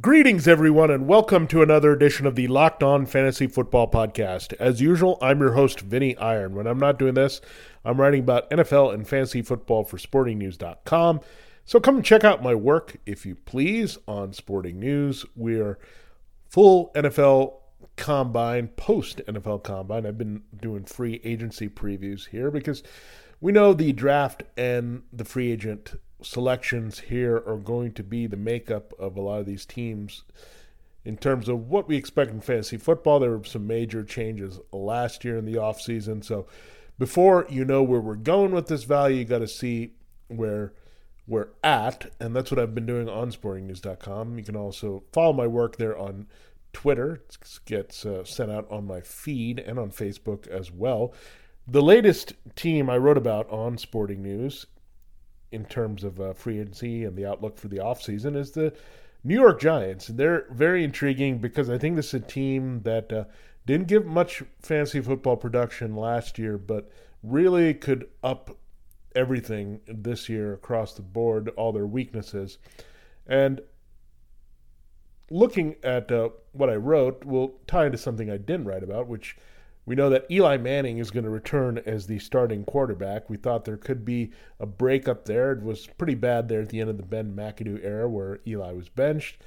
Greetings, everyone, and welcome to another edition of the Locked On Fantasy Football Podcast. As usual, I'm your host, Vinny Iyer. When I'm not doing this, I'm writing about NFL and fantasy football for SportingNews.com. So come check out my work, if you please, on Sporting News. We're full NFL combine, post NFL combine. I've been doing free agency previews here because we know the draft and the free agent selections here are going to be the makeup of a lot of these teams in terms of what we expect in fantasy football. There were some major changes last year in the offseason. So before you know where we're going with this value, you got to see where we're at. And that's what I've been doing on sportingnews.com. You can also follow my work there on Twitter. It gets uh, sent out on my feed and on Facebook as well. The latest team I wrote about on Sporting News in terms of uh, free agency and the outlook for the offseason is the New York Giants. They're very intriguing because I think this is a team that uh, didn't give much fantasy football production last year, but really could up everything this year across the board, all their weaknesses. And looking at uh, what I wrote will tie into something I didn't write about, which we know that Eli Manning is going to return as the starting quarterback. We thought there could be a break up there. It was pretty bad there at the end of the Ben McAdoo era where Eli was benched.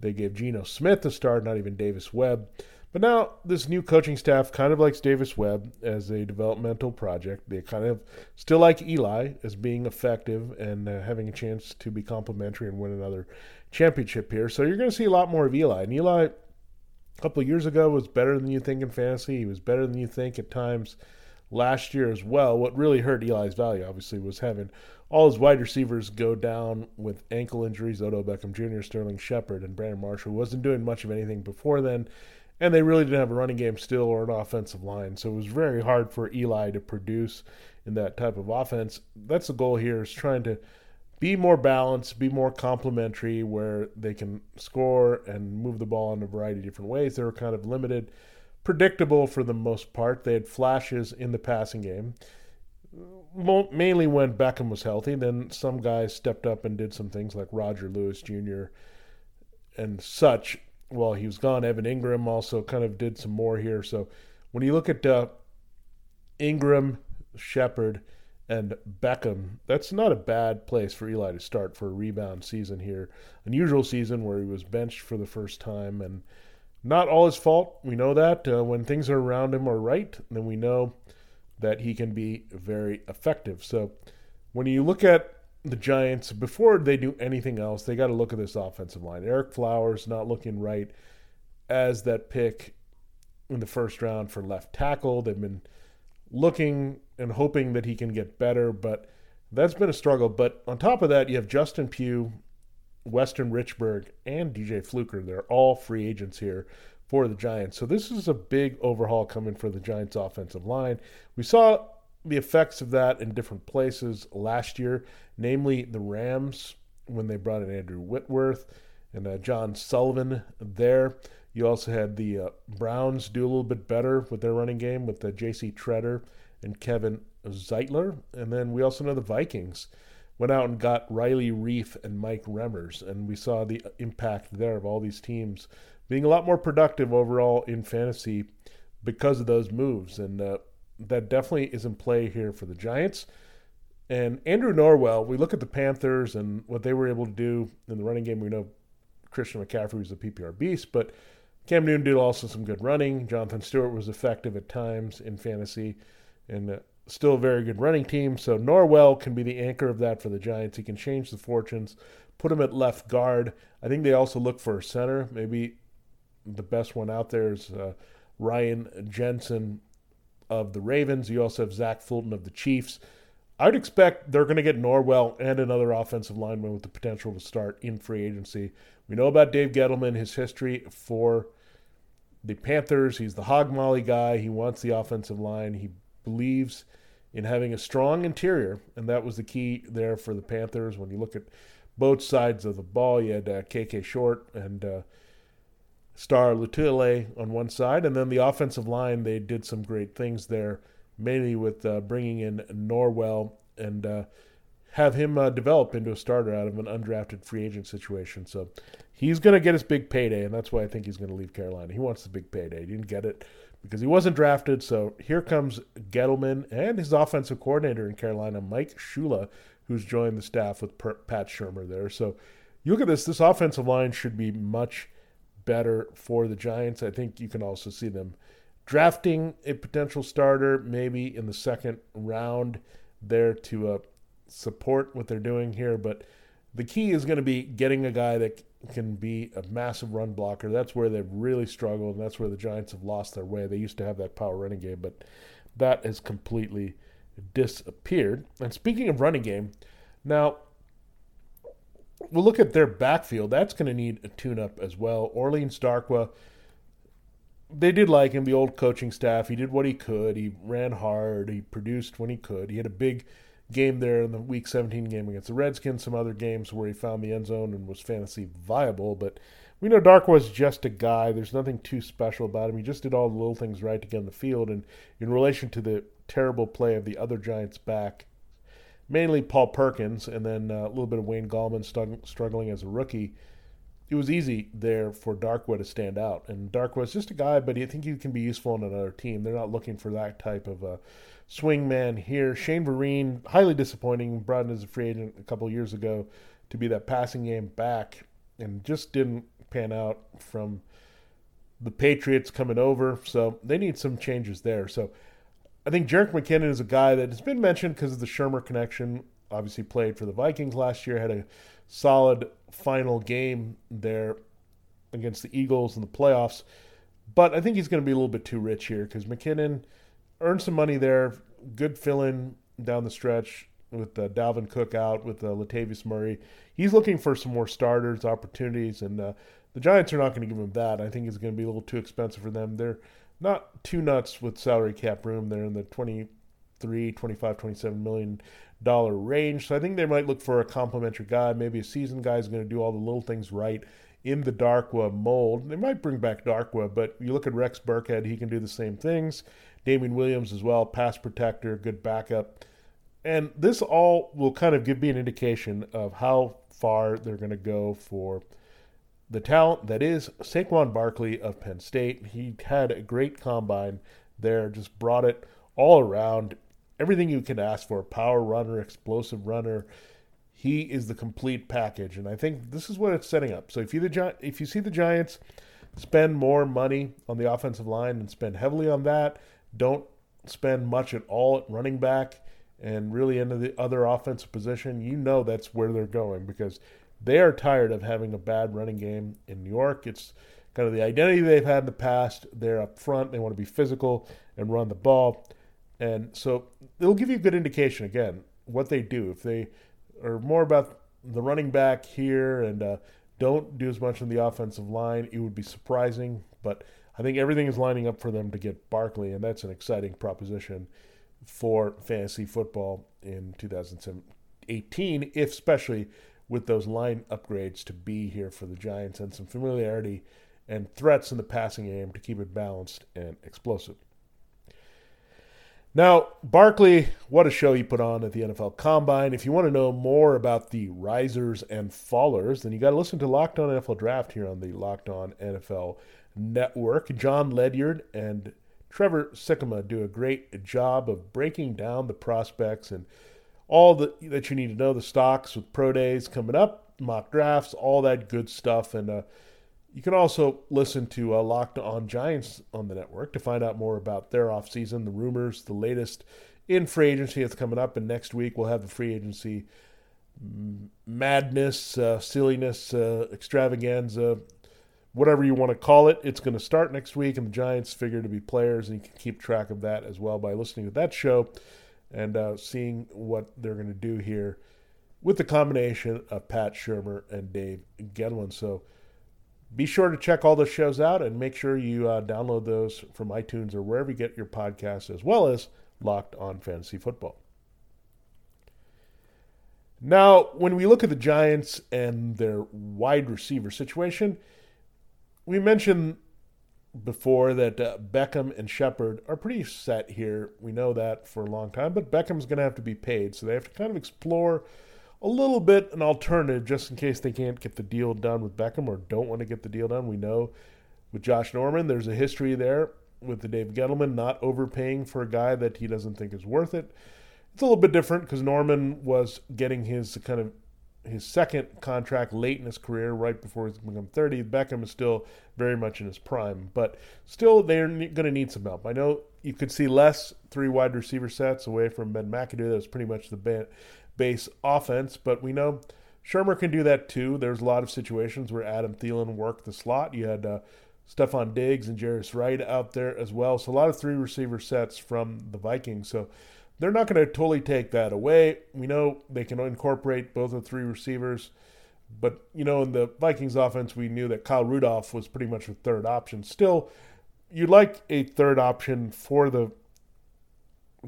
They gave Geno Smith a start, not even Davis Webb. But now this new coaching staff kind of likes Davis Webb as a developmental project. They kind of still like Eli as being effective and uh, having a chance to be complimentary and win another championship here. So you're going to see a lot more of Eli. And Eli couple years ago was better than you think in fantasy. He was better than you think at times last year as well. What really hurt Eli's value, obviously, was having all his wide receivers go down with ankle injuries. Odell Beckham Jr., Sterling Shepard, and Brandon Marshall wasn't doing much of anything before then. And they really didn't have a running game still or an offensive line. So it was very hard for Eli to produce in that type of offense. That's the goal here is trying to be more balanced, be more complementary, where they can score and move the ball in a variety of different ways. They were kind of limited, predictable for the most part. They had flashes in the passing game, mainly when Beckham was healthy. Then some guys stepped up and did some things like Roger Lewis Jr. and such. While he was gone, Evan Engram also kind of did some more here. So when you look at uh, Engram, Shepard, and Beckham, that's not a bad place for Eli to start for a rebound season here. Unusual season where he was benched for the first time, and not all his fault. We know that. Uh, when things are around him are right, then we know that he can be very effective. So when you look at the Giants, before they do anything else, they got to look at this offensive line. Ereck Flowers not looking right as that pick in the first round for left tackle. They've been looking and hoping that he can get better, but that's been a struggle. But on top of that, you have Justin Pugh, Weston Richburg, and DJ Fluker. They're all free agents here for the Giants. So this is a big overhaul coming for the Giants' offensive line. We saw the effects of that in different places last year, namely the Rams when they brought in Andrew Whitworth and uh, John Sullivan there. You also had the uh, Browns do a little bit better with their running game with the J.C. Tretter and Kevin Zeitler. And then we also know the Vikings went out and got Riley Reiff and Mike Remmers. And we saw the impact there of all these teams being a lot more productive overall in fantasy because of those moves. And uh, that definitely is in play here for the Giants. And Andrew Norwell, we look at the Panthers and what they were able to do in the running game. We know Christian McCaffrey was a PPR beast, but Cam Newton did also some good running. Jonathan Stewart was effective at times in fantasy, and uh, still a very good running team. So Norwell can be the anchor of that for the Giants. He can change the fortunes, put him at left guard. I think they also look for a center. Maybe the best one out there is uh, Ryan Jensen of the Ravens. You also have Zach Fulton of the Chiefs. I'd expect they're going to get Norwell and another offensive lineman with the potential to start in free agency. We know about Dave Gettleman, his history for the Panthers. He's the hog molly guy. He wants the offensive line. He believes in having a strong interior, and that was the key there for the Panthers. When you look at both sides of the ball, you had uh, KK Short and uh, Star Lotulelei on one side, and then the offensive line, they did some great things there, mainly with uh, bringing in Norwell and uh, have him uh, develop into a starter out of an undrafted free agent situation. So he's going to get his big payday, and that's why I think he's going to leave Carolina. He wants the big payday. He didn't get it because he wasn't drafted. So here comes Gettleman and his offensive coordinator in Carolina, Mike Shula, who's joined the staff with Pat Shurmur there. So you look at this, this offensive line should be much better for the Giants. I think you can also see them drafting a potential starter maybe in the second round there to uh, support what they're doing here. But the key is going to be getting a guy that can be a massive run blocker. That's where they've really struggled, and that's where the Giants have lost their way. They used to have that power running game, but that has completely disappeared. And speaking of running game, now we'll look at their backfield. That's going to need a tune up as well. Orleans Darkwa, they did like him, the old coaching staff. He did what he could. He ran hard. He produced when he could. He had a big game there in the Week 17 game against the Redskins. Some other games where he found the end zone and was fantasy viable. But we know Darkwa's just a guy. There's nothing too special about him. He just did all the little things right to get on the field. And in relation to the terrible play of the other Giants back, mainly Paul Perkins, and then uh, a little bit of Wayne Gallman struggling as a rookie. It was easy there for Darkwa to stand out, and Darkwa is just a guy, but I think he can be useful on another team. They're not looking for that type of a swing man here. Shane Vereen, highly disappointing, brought in as a free agent a couple years ago to be that passing game back, and just didn't pan out from the Patriots coming over. So they need some changes there. So I think Jerick McKinnon is a guy that has been mentioned because of the Shurmur connection. Obviously, played for the Vikings last year, had a solid final game there against the Eagles in the playoffs. But I think he's going to be a little bit too rich here because McKinnon earned some money there. Good fill in down the stretch with uh, Dalvin Cook out, with uh, Latavius Murray. He's looking for some more starters, opportunities, and uh, the Giants are not going to give him that. I think it's going to be a little too expensive for them. They're not too nuts with salary cap room. They're in the 23, 25, 27 million dollar range. So I think they might look for a complimentary guy. Maybe a seasoned guy is going to do all the little things right in the Darkwa mold. They might bring back Darkwa, but you look at Rex Burkhead, he can do the same things. Damien Williams as well, pass protector, good backup. And this all will kind of give me an indication of how far they're going to go for the talent that is Saquon Barkley of Penn State. He had a great combine there, just brought it all around. Everything you can ask for power runner, explosive runner. He is the complete package, and I think this is what it's setting up. So if you the if you see the Giants spend more money on the offensive line and spend heavily on that, don't spend much at all at running back and really into the other offensive position, you know that's where they're going because they are tired of having a bad running game in New York. It's kind of the identity they've had in the past. They're up front, they want to be physical and run the ball. And so it'll give you a good indication, again, what they do. If they are more about the running back here and uh, don't do as much on the offensive line, it would be surprising. But I think everything is lining up for them to get Barkley, and that's an exciting proposition for fantasy football in 2018, if especially with those line upgrades to be here for the Giants and some familiarity and threats in the passing game to keep it balanced and explosive. Now, Barkley, what a show he put on at the NFL Combine. If you want to know more about the risers and fallers, then you got to listen to Locked On NFL Draft here on the Locked On NFL Network. John Ledyard and Trevor Sikkema do a great job of breaking down the prospects and all the, that you need to know the stocks with pro days coming up, mock drafts, all that good stuff. And uh, you can also listen to uh, Locked On Giants on the network to find out more about their offseason, the rumors, the latest in free agency that's coming up. And next week we'll have the free agency madness, uh, silliness, uh, extravaganza, whatever you want to call it. It's going to start next week, and the Giants figure to be players, and you can keep track of that as well by listening to that show and uh, seeing what they're going to do here with the combination of Pat Shurmur and Dave Gettleman. So be sure to check all those shows out and make sure you uh, download those from iTunes or wherever you get your podcasts, as well as Locked on Fantasy Football. Now, when we look at the Giants and their wide receiver situation, we mentioned before that uh, Beckham and Shepard are pretty set here. We know that for a long time, but Beckham's going to have to be paid, so they have to kind of explore a little bit an alternative just in case they can't get the deal done with Beckham or don't want to get the deal done. We know with Josh Norman, there's a history there with the Dave Gettleman not overpaying for a guy that he doesn't think is worth it. It's a little bit different because Norman was getting his kind of his second contract late in his career, right before he's become 30. Beckham is still very much in his prime, but still they're going to need some help. I know you could see less three wide receiver sets away from Ben McAdoo. That was pretty much the base offense, but we know Shurmur can do that too. There's a lot of situations where Adam Thielen worked the slot. You had uh, Stefon Diggs and Jarius Wright out there as well. So a lot of three receiver sets from the Vikings. So they're not going to totally take that away. We know they can incorporate both the three receivers, but you know, in the Vikings offense, we knew that Kyle Rudolph was pretty much the third option. Still, you'd like a third option for the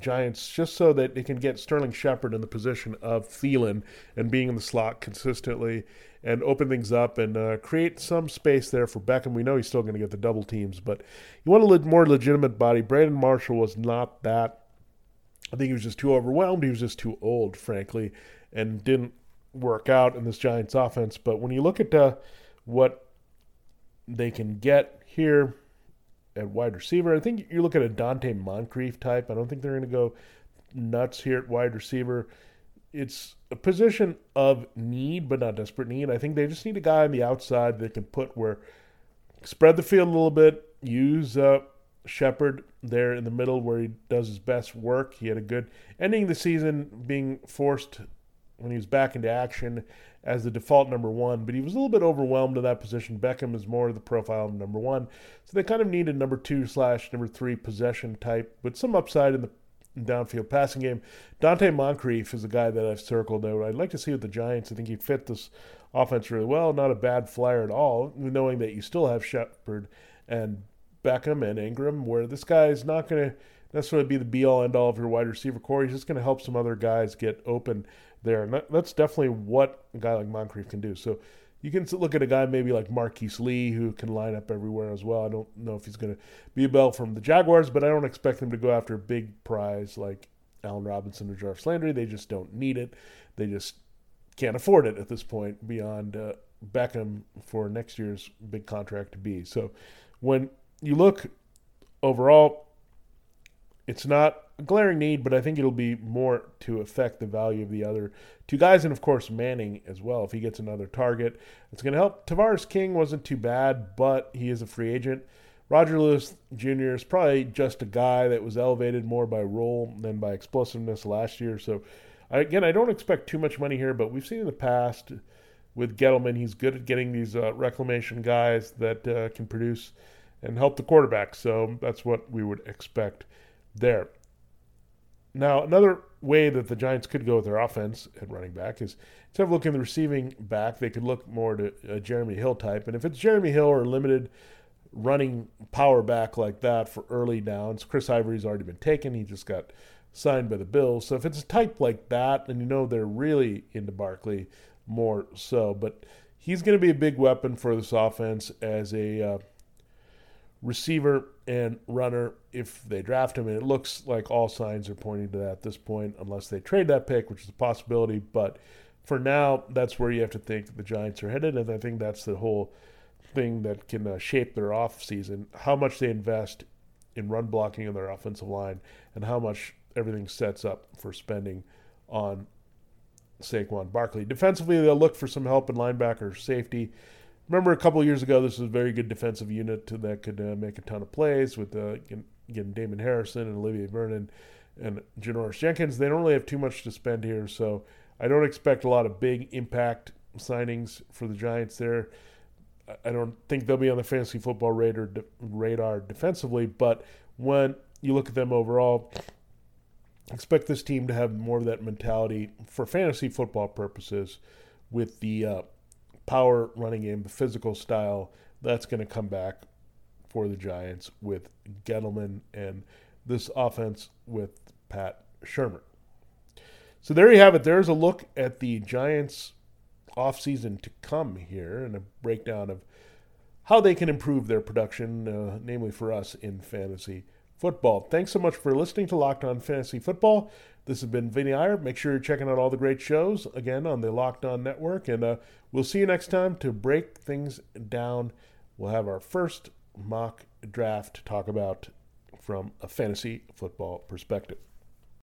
Giants just so that they can get Sterling Shepard in the position of Thielen and being in the slot consistently and open things up and uh, create some space there for Beckham. We know he's still going to get the double teams, but you want a more legitimate body. Brandon Marshall was not that I think he was just too overwhelmed. He was just too old, frankly, and didn't work out in this Giants offense. But when you look at uh, what they can get here at wide receiver, I think you look at a Donte Moncrief type. I don't think they're going to go nuts here at wide receiver. It's a position of need, but not desperate need. I think they just need a guy on the outside that can put where spread the field a little bit, use uh, Shepard there in the middle where he does his best work. He had a good ending the season being forced when he was back into action as the default number one, but he was a little bit overwhelmed in that position. Beckham is more the profile of number one. So they kind of needed number two slash number three possession type with some upside in the downfield passing game. Donte Moncrief is a guy that I've circled out. I'd like to see with the Giants. I think he'd fit this offense really well. Not a bad flyer at all, knowing that you still have Shepard and Beckham and Engram, where this guy is not going to necessarily be the be all end all of your wide receiver core. He's just going to help some other guys get open there. And that's definitely what a guy like Moncrief can do. So you can look at a guy maybe like Marquise Lee who can line up everywhere as well. I don't know if he's going to be a bell from the Jaguars, but I don't expect him to go after a big prize like Allen Robinson or Jarvis Landry. They just don't need it. They just can't afford it at this point beyond uh, Beckham for next year's big contract to be. So when you look overall, it's not a glaring need, but I think it'll be more to affect the value of the other two guys, and of course Manning as well. If he gets another target, it's going to help. Tavarres King wasn't too bad, but he is a free agent. Roger Lewis Jr. is probably just a guy that was elevated more by role than by explosiveness last year. So, again, I don't expect too much money here, but we've seen in the past with Gettleman, he's good at getting these uh, reclamation guys that uh, can produce and help the quarterback. So that's what we would expect there. Now, another way that the Giants could go with their offense at running back is instead of looking at the receiving back, they could look more to a Jeremy Hill type. And if it's Jeremy Hill or limited running power back like that for early downs, Chris Ivory's already been taken. He just got signed by the Bills. So if it's a type like that, and you know they're really into Barkley more so, but he's going to be a big weapon for this offense as a uh, receiver and runner if they draft him. And it looks like all signs are pointing to that at this point, unless they trade that pick, which is a possibility. But for now, that's where you have to think the Giants are headed. And I think that's the whole thing that can uh, shape their offseason how much they invest in run blocking in their offensive line and how much everything sets up for spending on Saquon Barkley. Defensively, they'll look for some help in linebacker safety remember a couple years ago, this was a very good defensive unit that could uh, make a ton of plays with uh, again Damon Harrison and Olivier Vernon and Janoris Jenkins. They don't really have too much to spend here, so I don't expect a lot of big impact signings for the Giants there. I don't think they'll be on the fantasy football radar, radar defensively, but when you look at them overall, expect this team to have more of that mentality for fantasy football purposes with the uh, power running game, the physical style, that's going to come back for the Giants with Gettleman and this offense with Pat Shurmur. So there you have it. There's a look at the Giants' offseason to come here and a breakdown of how they can improve their production, uh, namely for us in fantasy football. Thanks so much for listening to Locked On Fantasy Football. This has been Vinny Iyer. Make sure you're checking out all the great shows again on the Locked On Network, and uh, we'll see you next time to break things down. We'll have our first mock draft to talk about from a fantasy football perspective.